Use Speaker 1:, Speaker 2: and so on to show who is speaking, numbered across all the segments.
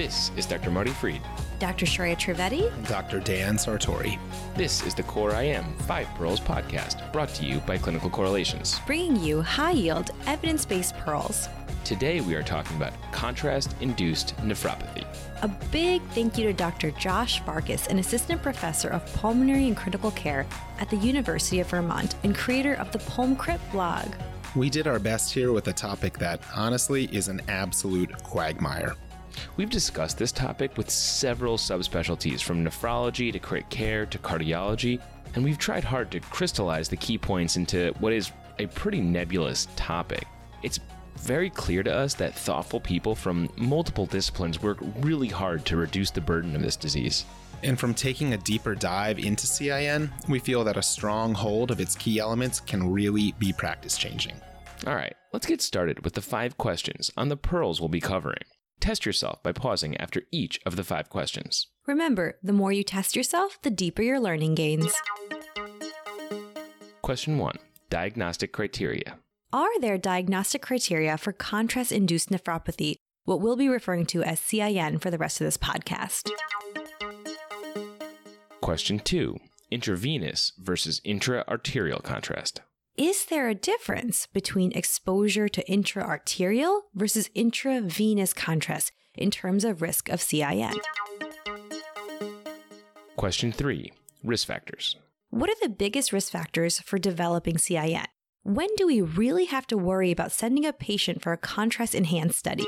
Speaker 1: This is Dr. Marty Fried.
Speaker 2: Dr. Shreya Trivedi.
Speaker 3: And Dr. Dan Sartori.
Speaker 1: This is the Core IM 5 Pearls podcast, brought to you by Clinical Correlations.
Speaker 2: Bringing you high yield, evidence based pearls.
Speaker 1: Today we are talking about contrast induced nephropathy.
Speaker 2: A big thank you to Dr. Josh Farkas, an assistant professor of pulmonary and critical care at the University of Vermont and creator of the PulmCrit blog.
Speaker 3: We did our best here with a topic that honestly is an absolute quagmire.
Speaker 1: We've discussed this topic with several subspecialties from nephrology to crit care to cardiology, and we've tried hard to crystallize the key points into what is a pretty nebulous topic. It's very clear to us that thoughtful people from multiple disciplines work really hard to reduce the burden of this disease.
Speaker 3: And from taking a deeper dive into CIN, we feel that a strong hold of its key elements can really be practice changing.
Speaker 1: All right, let's get started with the five questions on the pearls we'll be covering. Test yourself by pausing after each of the five questions.
Speaker 2: Remember, the more you test yourself, the deeper your learning gains.
Speaker 1: Question one Diagnostic criteria.
Speaker 2: Are there diagnostic criteria for contrast induced nephropathy, what we'll be referring to as CIN for the rest of this podcast?
Speaker 1: Question two Intravenous versus intra-arterial contrast.
Speaker 2: Is there a difference between exposure to intra-arterial versus intravenous contrast in terms of risk of CIN?
Speaker 1: Question three Risk factors.
Speaker 2: What are the biggest risk factors for developing CIN? When do we really have to worry about sending a patient for a contrast enhanced study?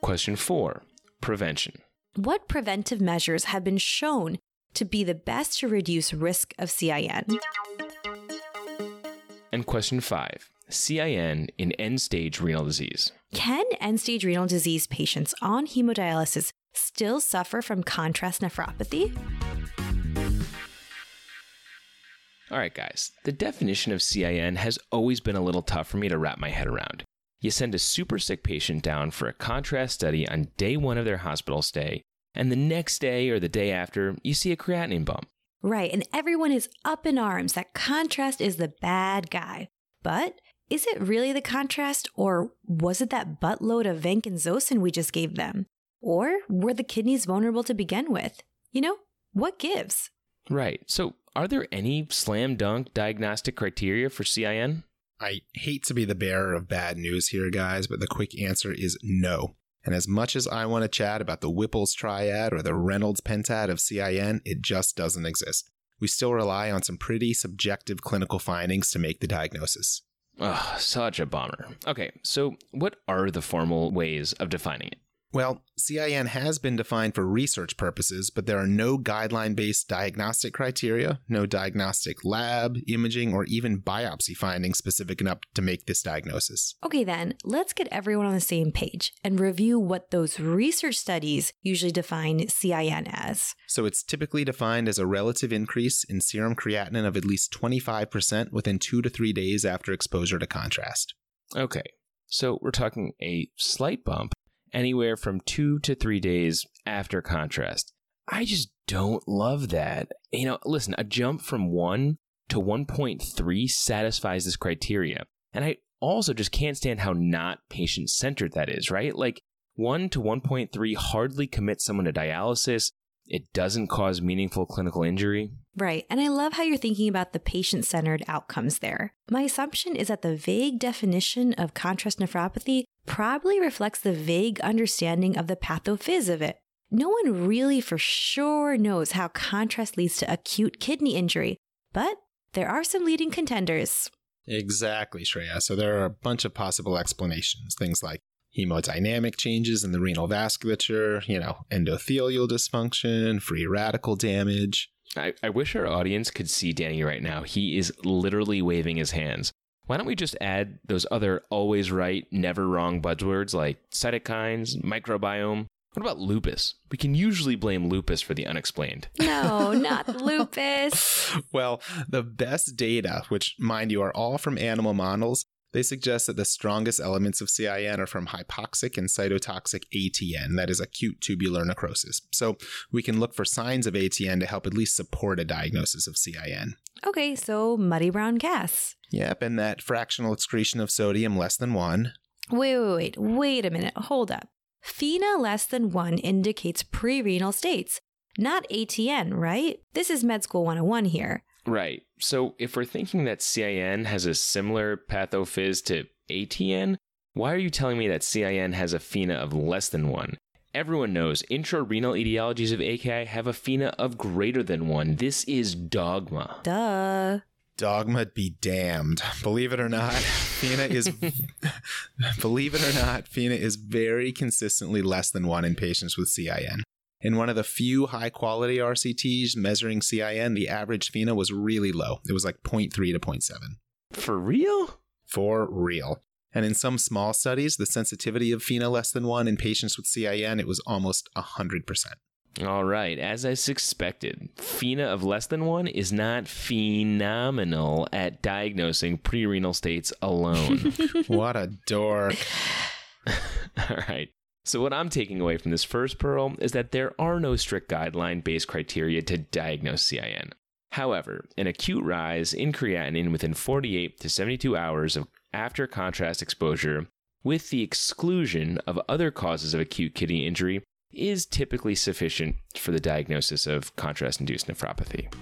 Speaker 1: Question four Prevention.
Speaker 2: What preventive measures have been shown to be the best to reduce risk of CIN?
Speaker 1: And question five CIN in end stage renal disease.
Speaker 2: Can end stage renal disease patients on hemodialysis still suffer from contrast nephropathy?
Speaker 1: All right, guys, the definition of CIN has always been a little tough for me to wrap my head around. You send a super sick patient down for a contrast study on day one of their hospital stay, and the next day or the day after, you see a creatinine bump.
Speaker 2: Right, and everyone is up in arms that contrast is the bad guy. But is it really the contrast, or was it that buttload of vancomycin we just gave them? Or were the kidneys vulnerable to begin with? You know, what gives?
Speaker 1: Right. So, are there any slam dunk diagnostic criteria for CIN?
Speaker 3: I hate to be the bearer of bad news here, guys, but the quick answer is no. And as much as I want to chat about the Whipple's triad or the Reynolds pentad of CIN, it just doesn't exist. We still rely on some pretty subjective clinical findings to make the diagnosis.
Speaker 1: Ugh, such a bummer. Okay, so what are the formal ways of defining it?
Speaker 3: Well, CIN has been defined for research purposes, but there are no guideline based diagnostic criteria, no diagnostic lab, imaging, or even biopsy findings specific enough to make this diagnosis.
Speaker 2: Okay, then, let's get everyone on the same page and review what those research studies usually define CIN as.
Speaker 3: So, it's typically defined as a relative increase in serum creatinine of at least 25% within two to three days after exposure to contrast.
Speaker 1: Okay, so we're talking a slight bump anywhere from two to three days after contrast. I just don't love that. You know, listen, a jump from 1 to 1.3 satisfies this criteria. And I also just can't stand how not patient centered that is, right? Like 1 to 1.3 hardly commits someone to dialysis. It doesn't cause meaningful clinical injury.
Speaker 2: Right. And I love how you're thinking about the patient centered outcomes there. My assumption is that the vague definition of contrast nephropathy probably reflects the vague understanding of the pathophys of it. No one really for sure knows how contrast leads to acute kidney injury, but there are some leading contenders.
Speaker 3: Exactly, Shreya. So there are a bunch of possible explanations. Things like hemodynamic changes in the renal vasculature, you know, endothelial dysfunction, free radical damage.
Speaker 1: I, I wish our audience could see Danny right now. He is literally waving his hands. Why don't we just add those other always right, never wrong buzzwords like cytokines, microbiome? What about lupus? We can usually blame lupus for the unexplained.
Speaker 2: No, not lupus.
Speaker 3: well, the best data, which mind you are all from animal models, they suggest that the strongest elements of CIN are from hypoxic and cytotoxic ATN, that is acute tubular necrosis. So we can look for signs of ATN to help at least support a diagnosis of CIN.
Speaker 2: Okay, so muddy brown casts.
Speaker 3: Yep, and that fractional excretion of sodium less than one.
Speaker 2: Wait, wait, wait, wait a minute. Hold up. FeNA less than 1 indicates prerenal states, not ATN, right? This is Med School 101 here.
Speaker 1: Right. So if we're thinking that CIN has a similar pathophys to ATN, why are you telling me that CIN has a FeNA of less than 1? Everyone knows intrarenal etiologies of AKI have a FeNA of greater than 1. This is dogma.
Speaker 2: Duh.
Speaker 3: Dogma be damned. Believe it or not, FeNA is believe it or not, FeNA is very consistently less than one in patients with CIN. In one of the few high quality RCTs measuring CIN, the average FeNA was really low. It was like 0.3 to 0.7.
Speaker 1: For real?
Speaker 3: For real. And in some small studies, the sensitivity of FeNA less than one in patients with CIN, it was almost 100%.
Speaker 1: All right, as I suspected, FeNA of less than one is not phenomenal at diagnosing prerenal states alone.
Speaker 3: what a dork.
Speaker 1: All right. So, what I'm taking away from this first pearl is that there are no strict guideline based criteria to diagnose CIN. However, an acute rise in creatinine within 48 to 72 hours of after contrast exposure, with the exclusion of other causes of acute kidney injury, is typically sufficient for the diagnosis of contrast induced nephropathy.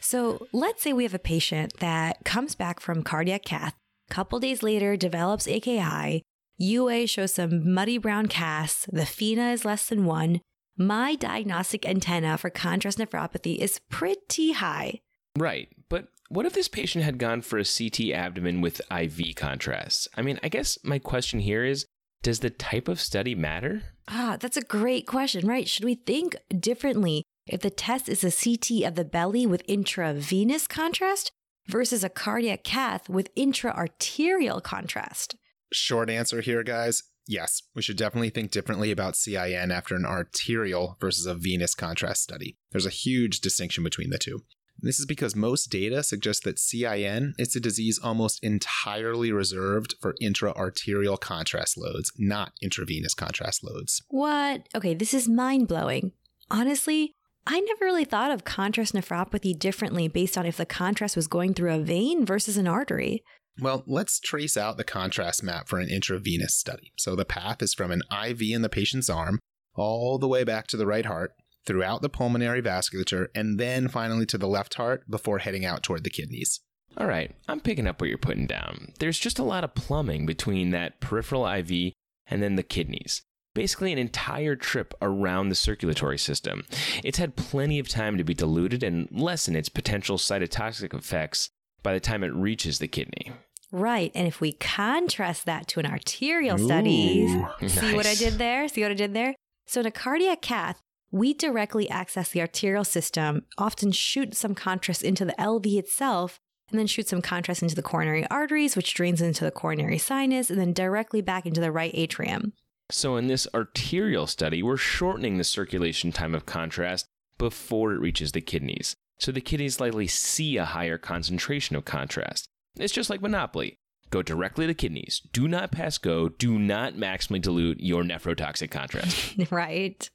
Speaker 2: So let's say we have a patient that comes back from cardiac cath, couple days later develops AKI, UA shows some muddy brown casts, the FeNA is less than one. My diagnostic antenna for contrast nephropathy is pretty high.
Speaker 1: Right, but what if this patient had gone for a CT abdomen with IV contrast? I mean, I guess my question here is does the type of study matter?
Speaker 2: Ah, that's a great question, right? Should we think differently if the test is a CT of the belly with intravenous contrast versus a cardiac cath with intra-arterial contrast?
Speaker 3: Short answer here, guys. Yes, we should definitely think differently about CIN after an arterial versus a venous contrast study. There's a huge distinction between the two. This is because most data suggests that CIN is a disease almost entirely reserved for intra-arterial contrast loads, not intravenous contrast loads.
Speaker 2: What? Okay, this is mind blowing. Honestly, I never really thought of contrast nephropathy differently based on if the contrast was going through a vein versus an artery.
Speaker 3: Well, let's trace out the contrast map for an intravenous study. So the path is from an IV in the patient's arm all the way back to the right heart, throughout the pulmonary vasculature, and then finally to the left heart before heading out toward the kidneys.
Speaker 1: All right, I'm picking up what you're putting down. There's just a lot of plumbing between that peripheral IV and then the kidneys. Basically, an entire trip around the circulatory system. It's had plenty of time to be diluted and lessen its potential cytotoxic effects by the time it reaches the kidney.
Speaker 2: Right. And if we contrast that to an arterial study,
Speaker 1: Ooh,
Speaker 2: see what I did there? See what I did there? So in a cardiac cath, we directly access the arterial system, often shoot some contrast into the LV itself, and then shoot some contrast into the coronary arteries, which drains into the coronary sinus, and then directly back into the right atrium.
Speaker 1: So, in this arterial study, we're shortening the circulation time of contrast before it reaches the kidneys. So, the kidneys likely see a higher concentration of contrast. It's just like Monopoly. Go directly to kidneys. Do not pass go. Do not maximally dilute your nephrotoxic contrast.
Speaker 2: right.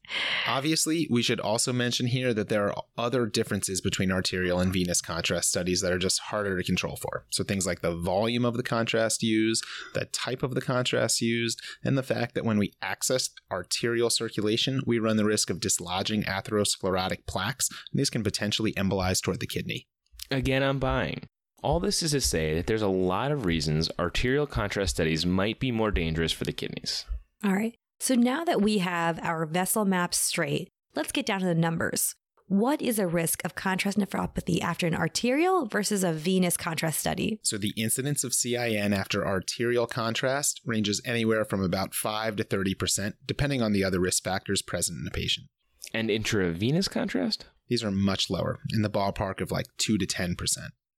Speaker 3: Obviously, we should also mention here that there are other differences between arterial and venous contrast studies that are just harder to control for. So, things like the volume of the contrast used, the type of the contrast used, and the fact that when we access arterial circulation, we run the risk of dislodging atherosclerotic plaques. And these can potentially embolize toward the kidney.
Speaker 1: Again, I'm buying. All this is to say that there's a lot of reasons arterial contrast studies might be more dangerous for the kidneys.
Speaker 2: All right. So now that we have our vessel maps straight, let's get down to the numbers. What is a risk of contrast nephropathy after an arterial versus a venous contrast study?
Speaker 3: So, the incidence of CIN after arterial contrast ranges anywhere from about 5 to 30%, depending on the other risk factors present in a patient.
Speaker 1: And intravenous contrast?
Speaker 3: These are much lower, in the ballpark of like 2 to 10%.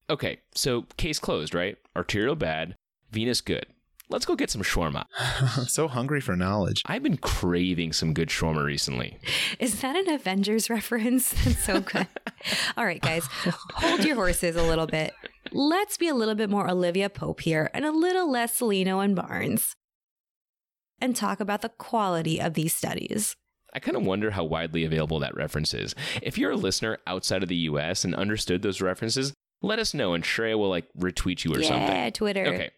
Speaker 1: Okay, so case closed, right? Arterial bad, venous good. Let's go get some shawarma.
Speaker 3: so hungry for knowledge.
Speaker 1: I've been craving some good shawarma recently.
Speaker 2: Is that an Avengers reference? That's so good. All right, guys, hold your horses a little bit. Let's be a little bit more Olivia Pope here and a little less Cellino and Barnes and talk about the quality of these studies.
Speaker 1: I kind of wonder how widely available that reference is. If you're a listener outside of the US and understood those references, let us know and Shreya will like retweet you or
Speaker 2: yeah,
Speaker 1: something.
Speaker 2: Yeah, Twitter.
Speaker 1: Okay.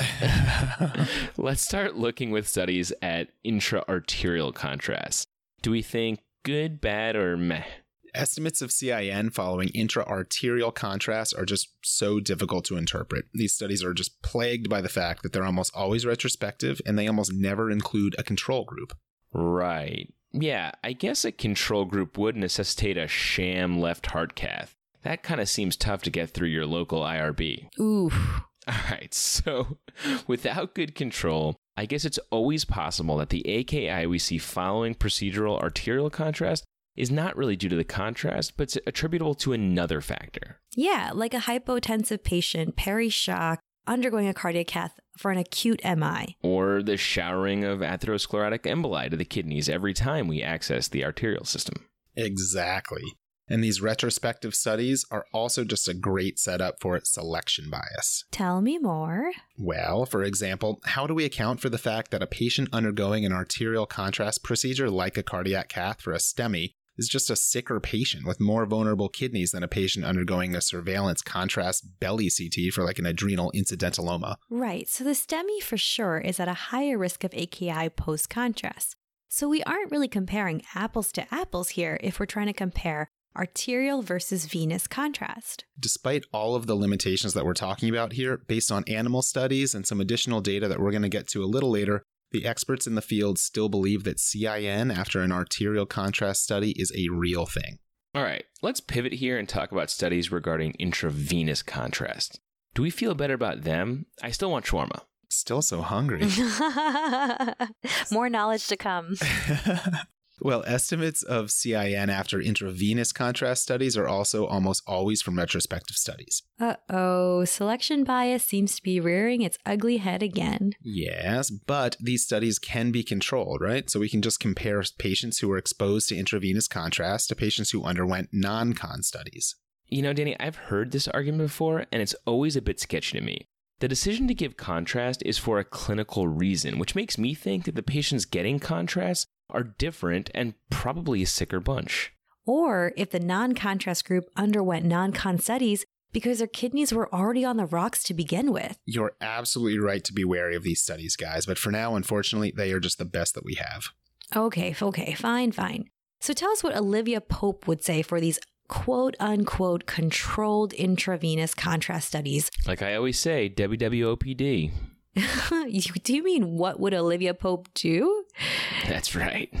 Speaker 1: Let's start looking with studies at intra-arterial contrast. Do we think good, bad, or meh?
Speaker 3: Estimates of CIN following intra-arterial contrast are just so difficult to interpret. These studies are just plagued by the fact that they're almost always retrospective and they almost never include a control group.
Speaker 1: Right. Yeah, I guess a control group would necessitate a sham left heart cath. That kind of seems tough to get through your local IRB.
Speaker 2: Oof.
Speaker 1: All right, so without good control, I guess it's always possible that the AKI we see following procedural arterial contrast is not really due to the contrast, but it's attributable to another factor.
Speaker 2: Yeah, like a hypotensive patient, peri-shock, undergoing a cardiac cath for an acute MI.
Speaker 1: Or the showering of atherosclerotic emboli to the kidneys every time we access the arterial system.
Speaker 3: Exactly. And these retrospective studies are also just a great setup for selection bias.
Speaker 2: Tell me more.
Speaker 3: Well, for example, how do we account for the fact that a patient undergoing an arterial contrast procedure like a cardiac cath for a STEMI is just a sicker patient with more vulnerable kidneys than a patient undergoing a surveillance contrast belly CT for like an adrenal incidentaloma?
Speaker 2: Right, so the STEMI for sure is at a higher risk of AKI post contrast. So we aren't really comparing apples to apples here if we're trying to compare arterial versus venous contrast.
Speaker 3: Despite all of the limitations that we're talking about here, based on animal studies and some additional data that we're going to get to a little later, the experts in the field still believe that CIN after an arterial contrast study is a real thing.
Speaker 1: All right, let's pivot here and talk about studies regarding intravenous contrast. Do we feel better about them? I still want shawarma.
Speaker 3: Still so hungry.
Speaker 2: More knowledge to come.
Speaker 3: Well, estimates of CIN after intravenous contrast studies are also almost always from retrospective studies.
Speaker 2: Uh oh, selection bias seems to be rearing its ugly head again.
Speaker 3: Yes, but these studies can be controlled, right? So we can just compare patients who were exposed to intravenous contrast to patients who underwent non con studies.
Speaker 1: You know, Danny, I've heard this argument before, and it's always a bit sketchy to me. The decision to give contrast is for a clinical reason, which makes me think that the patients getting contrast are different and probably a sicker bunch.
Speaker 2: Or if the non contrast group underwent non con studies because their kidneys were already on the rocks to begin with.
Speaker 3: You're absolutely right to be wary of these studies, guys, but for now, unfortunately, they are just the best that we have.
Speaker 2: Okay, okay, fine, fine. So tell us what Olivia Pope would say for these quote unquote controlled intravenous contrast studies.
Speaker 1: Like I always say, WWOPD.
Speaker 2: do you mean what would Olivia Pope do?
Speaker 1: That's right.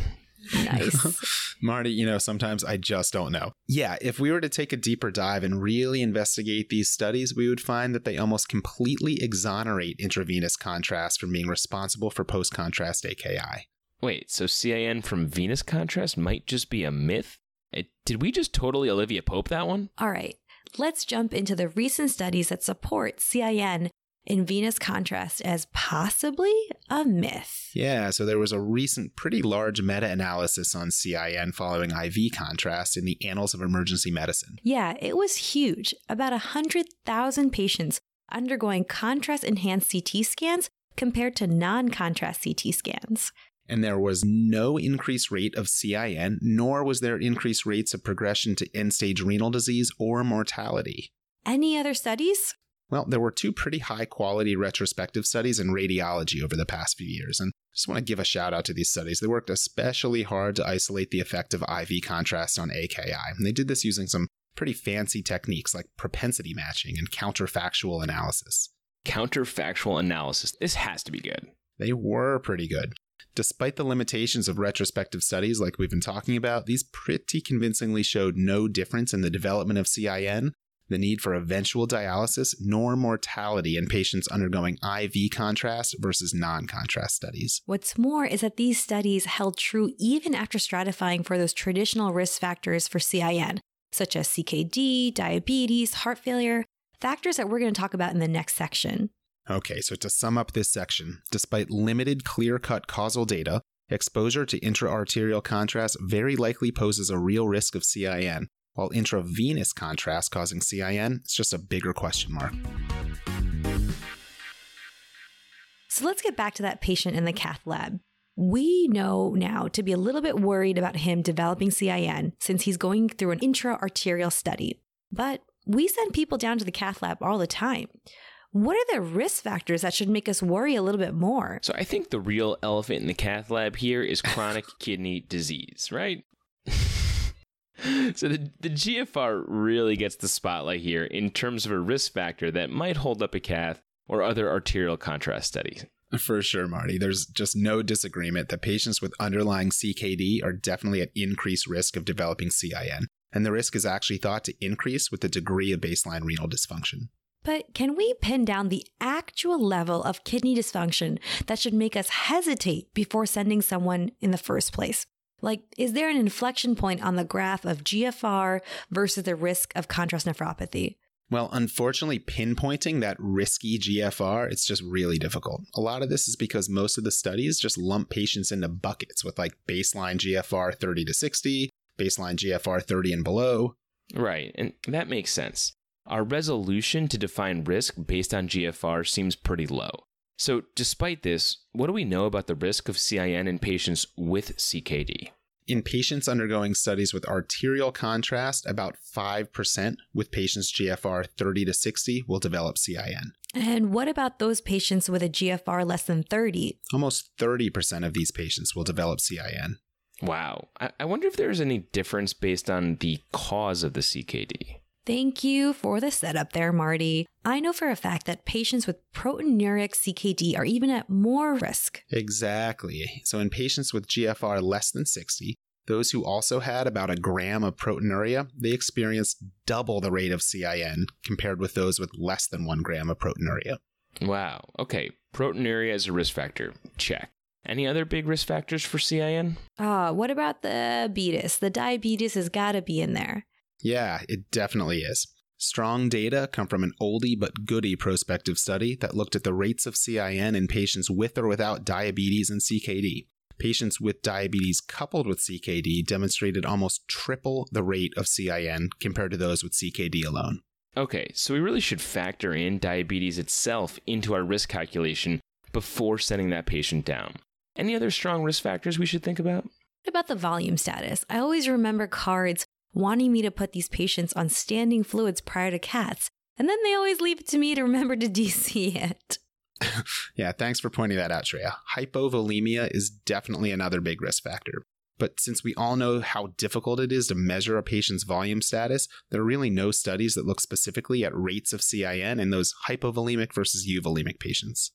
Speaker 2: Nice.
Speaker 3: Marty, you know, sometimes I just don't know. Yeah, if we were to take a deeper dive and really investigate these studies, we would find that they almost completely exonerate intravenous contrast from being responsible for post contrast AKI.
Speaker 1: Wait, so CIN from venous contrast might just be a myth? It, did we just totally Olivia Pope that one?
Speaker 2: All right, let's jump into the recent studies that support CIN in venous contrast as possibly a myth.
Speaker 3: Yeah, so there was a recent pretty large meta analysis on CIN following IV contrast in the Annals of Emergency Medicine.
Speaker 2: Yeah, it was huge. About 100,000 patients undergoing contrast enhanced CT scans compared to non contrast CT scans.
Speaker 3: And there was no increased rate of CIN, nor was there increased rates of progression to end stage renal disease or mortality.
Speaker 2: Any other studies?
Speaker 3: Well, there were two pretty high quality retrospective studies in radiology over the past few years, and I just want to give a shout out to these studies. They worked especially hard to isolate the effect of IV contrast on AKI, and they did this using some pretty fancy techniques like propensity matching and counterfactual analysis.
Speaker 1: Counterfactual analysis. This has to be good.
Speaker 3: They were pretty good. Despite the limitations of retrospective studies like we've been talking about, these pretty convincingly showed no difference in the development of CIN the need for eventual dialysis, nor mortality in patients undergoing IV contrast versus non contrast studies.
Speaker 2: What's more is that these studies held true even after stratifying for those traditional risk factors for CIN, such as CKD, diabetes, heart failure, factors that we're going to talk about in the next section.
Speaker 3: Okay, so to sum up this section, despite limited clear cut causal data, exposure to intraarterial contrast very likely poses a real risk of CIN, while intravenous contrast causing CIN is just a bigger question mark.
Speaker 2: So let's get back to that patient in the cath lab. We know now to be a little bit worried about him developing CIN since he's going through an intra-arterial study. But we send people down to the cath lab all the time. what are the risk factors that should make us worry a little bit more?
Speaker 1: So I think the real elephant in the cath lab here is chronic kidney disease, right? so the, the GFR really gets the spotlight here in terms of a risk factor that might hold up a cath or other arterial contrast studies.
Speaker 3: For sure, Marty. There's just no disagreement that patients with underlying CKD are definitely at increased risk of developing CIN, and the risk is actually thought to increase with the degree of baseline renal dysfunction.
Speaker 2: But can we pin down the actual level of kidney dysfunction that should make us hesitate before sending someone in the first place? Like, is there an inflection point on the graph of GFR versus the risk of contrast nephropathy?
Speaker 3: Well, unfortunately, pinpointing that risky GFR, it's just really difficult. A lot of this is because most of the studies just lump patients into buckets with like baseline GFR 30 to 60, baseline GFR 30 and below.
Speaker 1: Right, and that makes sense. Our resolution to define risk based on GFR seems pretty low. So, despite this, what do we know about the risk of CIN in patients with CKD?
Speaker 3: In patients undergoing studies with arterial contrast, about 5% with patients GFR 30 to 60 will develop CIN.
Speaker 2: And what about those patients with a GFR less than 30?
Speaker 3: Almost 30% of these patients will develop CIN.
Speaker 1: Wow. I, I wonder if there's any difference based on the cause of the CKD.
Speaker 2: Thank you for the setup there, Marty. I know for a fact that patients with proteinuric CKD are even at more risk.
Speaker 3: Exactly. So, in patients with GFR less than 60, those who also had about a gram of proteinuria, they experienced double the rate of CIN compared with those with less than one gram of proteinuria.
Speaker 1: Wow. Okay. Proteinuria is a risk factor. Check. Any other big risk factors for CIN?
Speaker 2: Ah, uh, what about the diabetes? The diabetes has got to be in there.
Speaker 3: Yeah, it definitely is. Strong data come from an oldie but goodie prospective study that looked at the rates of CIN in patients with or without diabetes and CKD. Patients with diabetes coupled with CKD demonstrated almost triple the rate of CIN compared to those with CKD alone.
Speaker 1: Okay, so we really should factor in diabetes itself into our risk calculation before sending that patient down. Any other strong risk factors we should think about?
Speaker 2: What about the volume status? I always remember cards wanting me to put these patients on standing fluids prior to caths, and then they always leave it to me to remember to DC it.
Speaker 3: yeah, thanks for pointing that out, Shreya. Hypovolemia is definitely another big risk factor. But since we all know how difficult it is to measure a patient's volume status, there are really no studies that look specifically at rates of CIN in those hypovolemic versus euvolemic patients.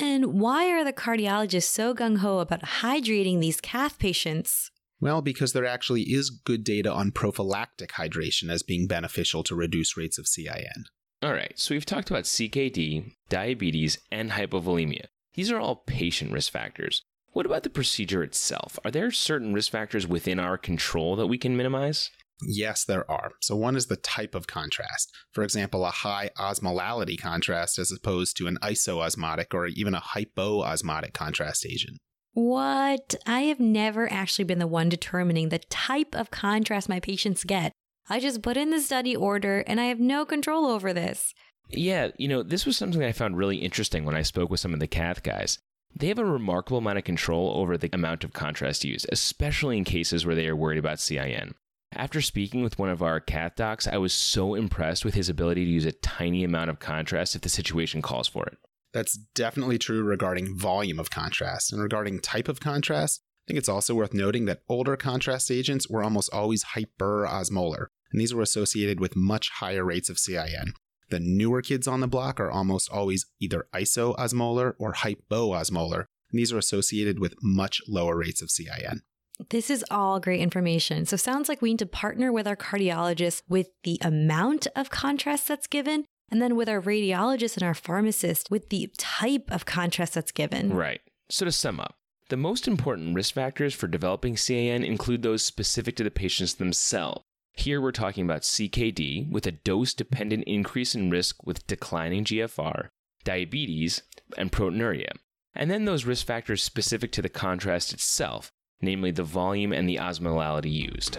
Speaker 2: Then why are the cardiologists so gung ho about hydrating these cath patients?
Speaker 3: Well, because there actually is good data on prophylactic hydration as being beneficial to reduce rates of CIN.
Speaker 1: All right, so we've talked about CKD, diabetes, and hypovolemia. These are all patient risk factors. What about the procedure itself? Are there certain risk factors within our control that we can minimize?
Speaker 3: Yes, there are. So, one is the type of contrast. For example, a high osmolality contrast as opposed to an isoosmotic or even a hypoosmotic contrast agent.
Speaker 2: What? I have never actually been the one determining the type of contrast my patients get. I just put in the study order and I have no control over this.
Speaker 1: Yeah, you know, this was something I found really interesting when I spoke with some of the cath guys. They have a remarkable amount of control over the amount of contrast used, especially in cases where they are worried about CIN. After speaking with one of our cath docs, I was so impressed with his ability to use a tiny amount of contrast if the situation calls for it.
Speaker 3: That's definitely true regarding volume of contrast. And regarding type of contrast, I think it's also worth noting that older contrast agents were almost always hyperosmolar, and these were associated with much higher rates of CIN. The newer kids on the block are almost always either isoosmolar or hypoosmolar, and these are associated with much lower rates of CIN.
Speaker 2: This is all great information. So sounds like we need to partner with our cardiologists with the amount of contrast that's given and then with our radiologist and our pharmacist with the type of contrast that's given.
Speaker 1: Right. So to sum up, the most important risk factors for developing CIN include those specific to the patients themselves. Here we're talking about CKD with a dose dependent increase in risk with declining GFR, diabetes, and proteinuria. And then those risk factors specific to the contrast itself, namely the volume and the osmolality used.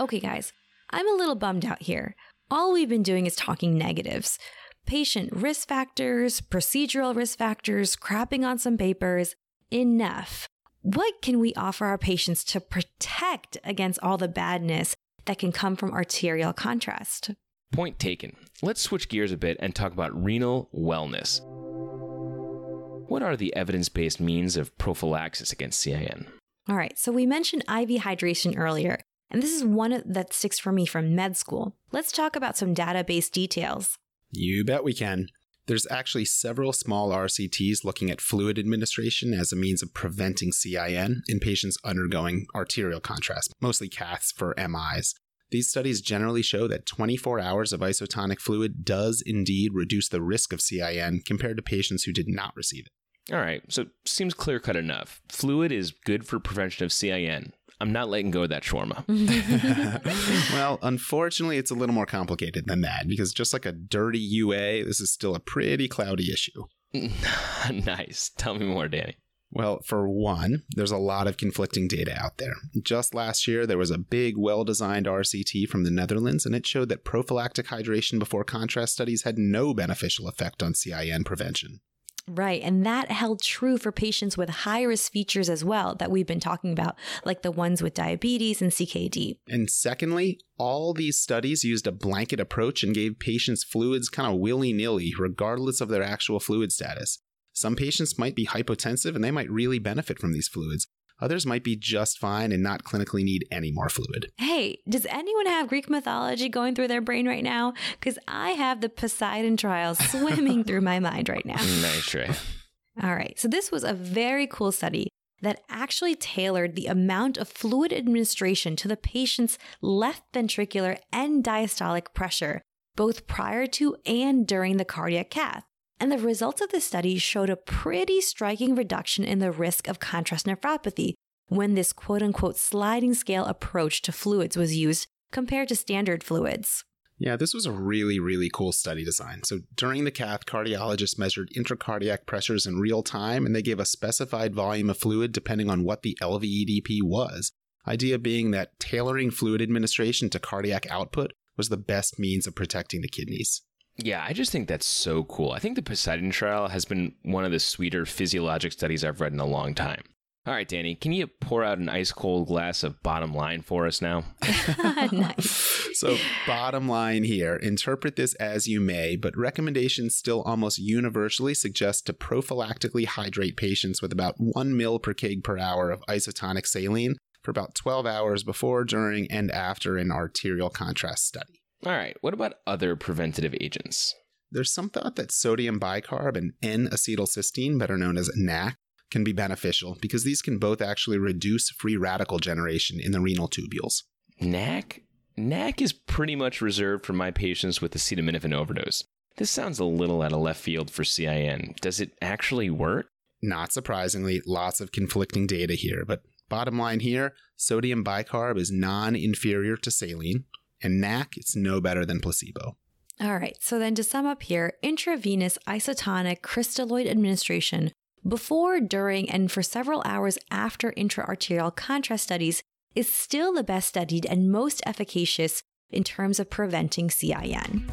Speaker 2: Okay, guys, I'm a little bummed out here. All we've been doing is talking negatives patient risk factors, procedural risk factors, crapping on some papers. Enough. What can we offer our patients to protect against all the badness that can come from arterial contrast?
Speaker 1: Point taken. Let's switch gears a bit and talk about renal wellness. What are the evidence based means of prophylaxis against CIN?
Speaker 2: All right, so we mentioned IV hydration earlier, and this is one that sticks for me from med school. Let's talk about some database details.
Speaker 3: You bet we can. There's actually several small RCTs looking at fluid administration as a means of preventing CIN in patients undergoing arterial contrast, mostly caths for MIs. These studies generally show that 24 hours of isotonic fluid does indeed reduce the risk of CIN compared to patients who did not receive it.
Speaker 1: All right, so seems clear cut enough. Fluid is good for prevention of CIN. I'm not letting go of that shawarma.
Speaker 3: well, unfortunately, it's a little more complicated than that because just like a dirty UA, this is still a pretty cloudy issue.
Speaker 1: nice. Tell me more, Danny.
Speaker 3: Well, for one, there's a lot of conflicting data out there. Just last year, there was a big, well designed RCT from the Netherlands, and it showed that prophylactic hydration before contrast studies had no beneficial effect on CIN prevention.
Speaker 2: Right. And that held true for patients with high risk features as well that we've been talking about, like the ones with diabetes and CKD.
Speaker 3: And secondly, all these studies used a blanket approach and gave patients fluids kind of willy nilly, regardless of their actual fluid status. Some patients might be hypotensive and they might really benefit from these fluids. Others might be just fine and not clinically need any more fluid.
Speaker 2: Hey, does anyone have Greek mythology going through their brain right now? Because I have the Poseidon trials swimming through my mind right now.
Speaker 1: Nice try.
Speaker 2: All right, so this was a very cool study that actually tailored the amount of fluid administration to the patient's left ventricular end diastolic pressure, both prior to and during the cardiac cath. And the results of the study showed a pretty striking reduction in the risk of contrast nephropathy when this quote unquote sliding scale approach to fluids was used compared to standard fluids.
Speaker 3: Yeah, this was a really, really cool study design. So during the cath, cardiologists measured intracardiac pressures in real time and they gave a specified volume of fluid depending on what the LVEDP was. Idea being that tailoring fluid administration to cardiac output was the best means of protecting the kidneys.
Speaker 1: Yeah, I just think that's so cool. I think the Poseidon trial has been one of the sweeter physiologic studies I've read in a long time. All right, Danny, can you pour out an ice cold glass of bottom line for us now?
Speaker 2: nice.
Speaker 3: So, bottom line here interpret this as you may, but recommendations still almost universally suggest to prophylactically hydrate patients with about 1 mil per kg per hour of isotonic saline for about 12 hours before, during, and after an arterial contrast study.
Speaker 1: All right, what about other preventative agents?
Speaker 3: There's some thought that sodium bicarb and N acetylcysteine, better known as NAC, can be beneficial because these can both actually reduce free radical generation in the renal tubules.
Speaker 1: NAC? NAC is pretty much reserved for my patients with acetaminophen overdose. This sounds a little out of left field for CIN. Does it actually work?
Speaker 3: Not surprisingly, lots of conflicting data here, but bottom line here sodium bicarb is non inferior to saline, and NAC, it's no better than placebo.
Speaker 2: All right, so then to sum up here, intravenous isotonic crystalloid administration before, during, and for several hours after intraarterial contrast studies is still the best studied and most efficacious in terms of preventing CIN.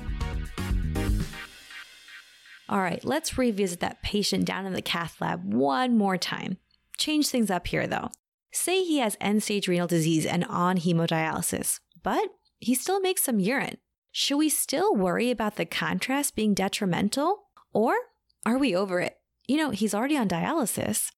Speaker 2: All right, let's revisit that patient down in the cath lab one more time. Change things up here though. Say he has end stage renal disease and on hemodialysis, but he still makes some urine. Should we still worry about the contrast being detrimental? Or are we over it? You know, he's already on dialysis.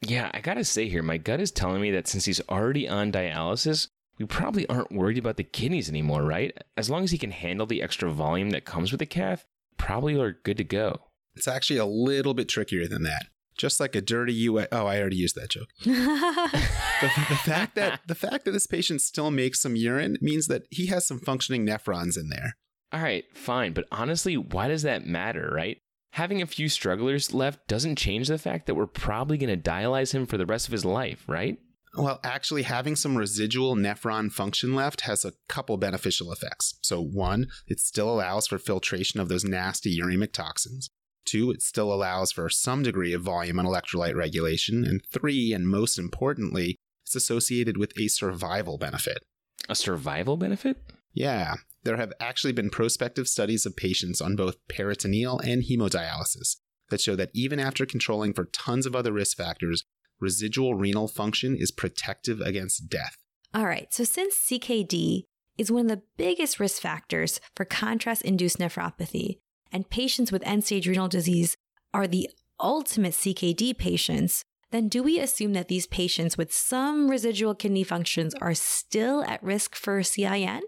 Speaker 1: Yeah, I gotta say here, my gut is telling me that since he's already on dialysis, we probably aren't worried about the kidneys anymore, right? As long as he can handle the extra volume that comes with the cath, probably are good to go.
Speaker 3: It's actually a little bit trickier than that just like a dirty UA. Oh, I already used that joke. the, the, fact that the fact that this patient still makes some urine means that he has some functioning nephrons in there.
Speaker 1: All right, fine, but honestly, why does that matter, right? Having a few strugglers left doesn't change the fact that we're probably going to dialyze him for the rest of his life, right?
Speaker 3: Well, actually, having some residual nephron function left has a couple beneficial effects. So, one, it still allows for filtration of those nasty uremic toxins. Two, it still allows for some degree of volume and electrolyte regulation. And three, and most importantly, it's associated with a survival benefit.
Speaker 1: A survival benefit?
Speaker 3: Yeah. There have actually been prospective studies of patients on both peritoneal and hemodialysis that show that even after controlling for tons of other risk factors, residual renal function is protective against death.
Speaker 2: All right, so since CKD is one of the biggest risk factors for contrast induced nephropathy, and patients with end stage renal disease are the ultimate CKD patients, then do we assume that these patients with some residual kidney functions are still at risk for CIN?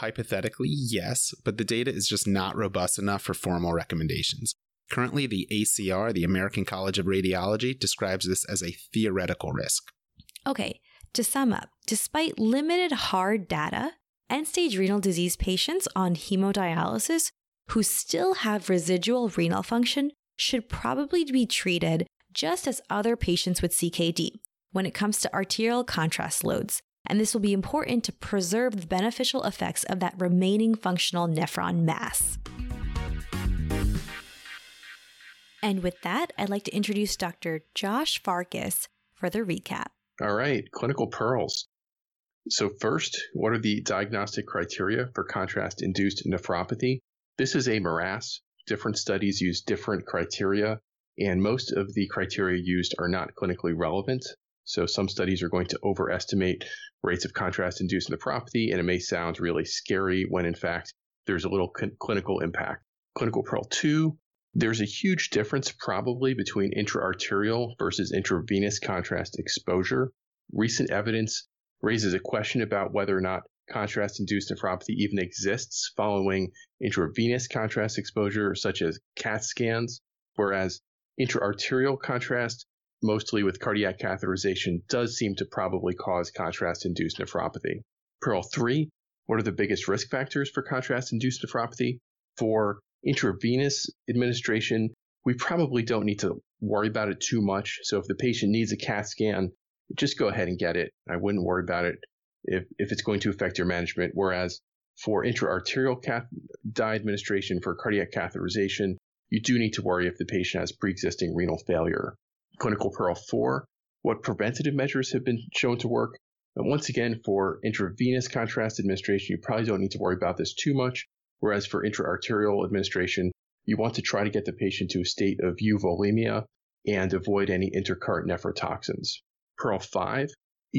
Speaker 3: Hypothetically, yes, but the data is just not robust enough for formal recommendations. Currently, the ACR, the American College of Radiology, describes this as a theoretical risk.
Speaker 2: Okay, to sum up, despite limited hard data, end stage renal disease patients on hemodialysis who still have residual renal function should probably be treated just as other patients with CKD when it comes to arterial contrast loads. And this will be important to preserve the beneficial effects of that remaining functional nephron mass. And with that, I'd like to introduce Dr. Josh Farkas for the recap.
Speaker 4: All right, clinical pearls. So, first, what are the diagnostic criteria for contrast induced nephropathy? This is a morass. Different studies use different criteria, and most of the criteria used are not clinically relevant. So, some studies are going to overestimate rates of contrast induced nephropathy, and it may sound really scary when in fact there's a little cl- clinical impact. Clinical Pearl 2 there's a huge difference probably between intraarterial versus intravenous contrast exposure. Recent evidence raises a question about whether or not contrast induced nephropathy even exists following intravenous contrast exposure, such as CAT scans, whereas intraarterial contrast, mostly with cardiac catheterization, does seem to probably cause contrast induced nephropathy. Pearl 3 What are the biggest risk factors for contrast induced nephropathy? For intravenous administration, we probably don't need to worry about it too much. So if the patient needs a CAT scan, just go ahead and get it. I wouldn't worry about it if, if it's going to affect your management. Whereas for intraarterial cath- dye administration for cardiac catheterization, you do need to worry if the patient has pre-existing renal failure. Clinical Pearl 4, what preventative measures have been shown to work? And once again, for intravenous contrast administration, you probably don't need to worry about this too much. Whereas for intraarterial administration, you want to try to get the patient to a state of euvolemia and avoid any intercurrent nephrotoxins. Pearl 5,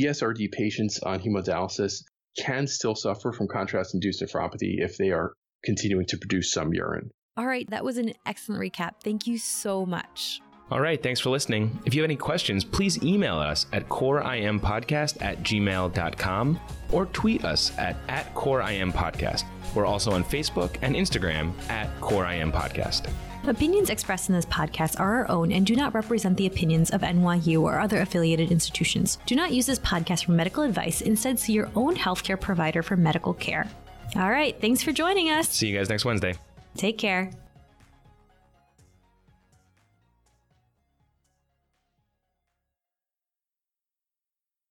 Speaker 4: ESRD patients on hemodialysis can still suffer from contrast induced nephropathy if they are continuing to produce some urine.
Speaker 2: All right, that was an excellent recap. Thank you so much.
Speaker 1: All right, thanks for listening. If you have any questions, please email us at coreimpodcast at gmail.com or tweet us at, at coreimpodcast. We're also on Facebook and Instagram at coreimpodcast.
Speaker 2: Opinions expressed in this podcast are our own and do not represent the opinions of NYU or other affiliated institutions. Do not use this podcast for medical advice. Instead, see your own healthcare provider for medical care. All right, thanks for joining us.
Speaker 1: See you guys next Wednesday.
Speaker 2: Take care.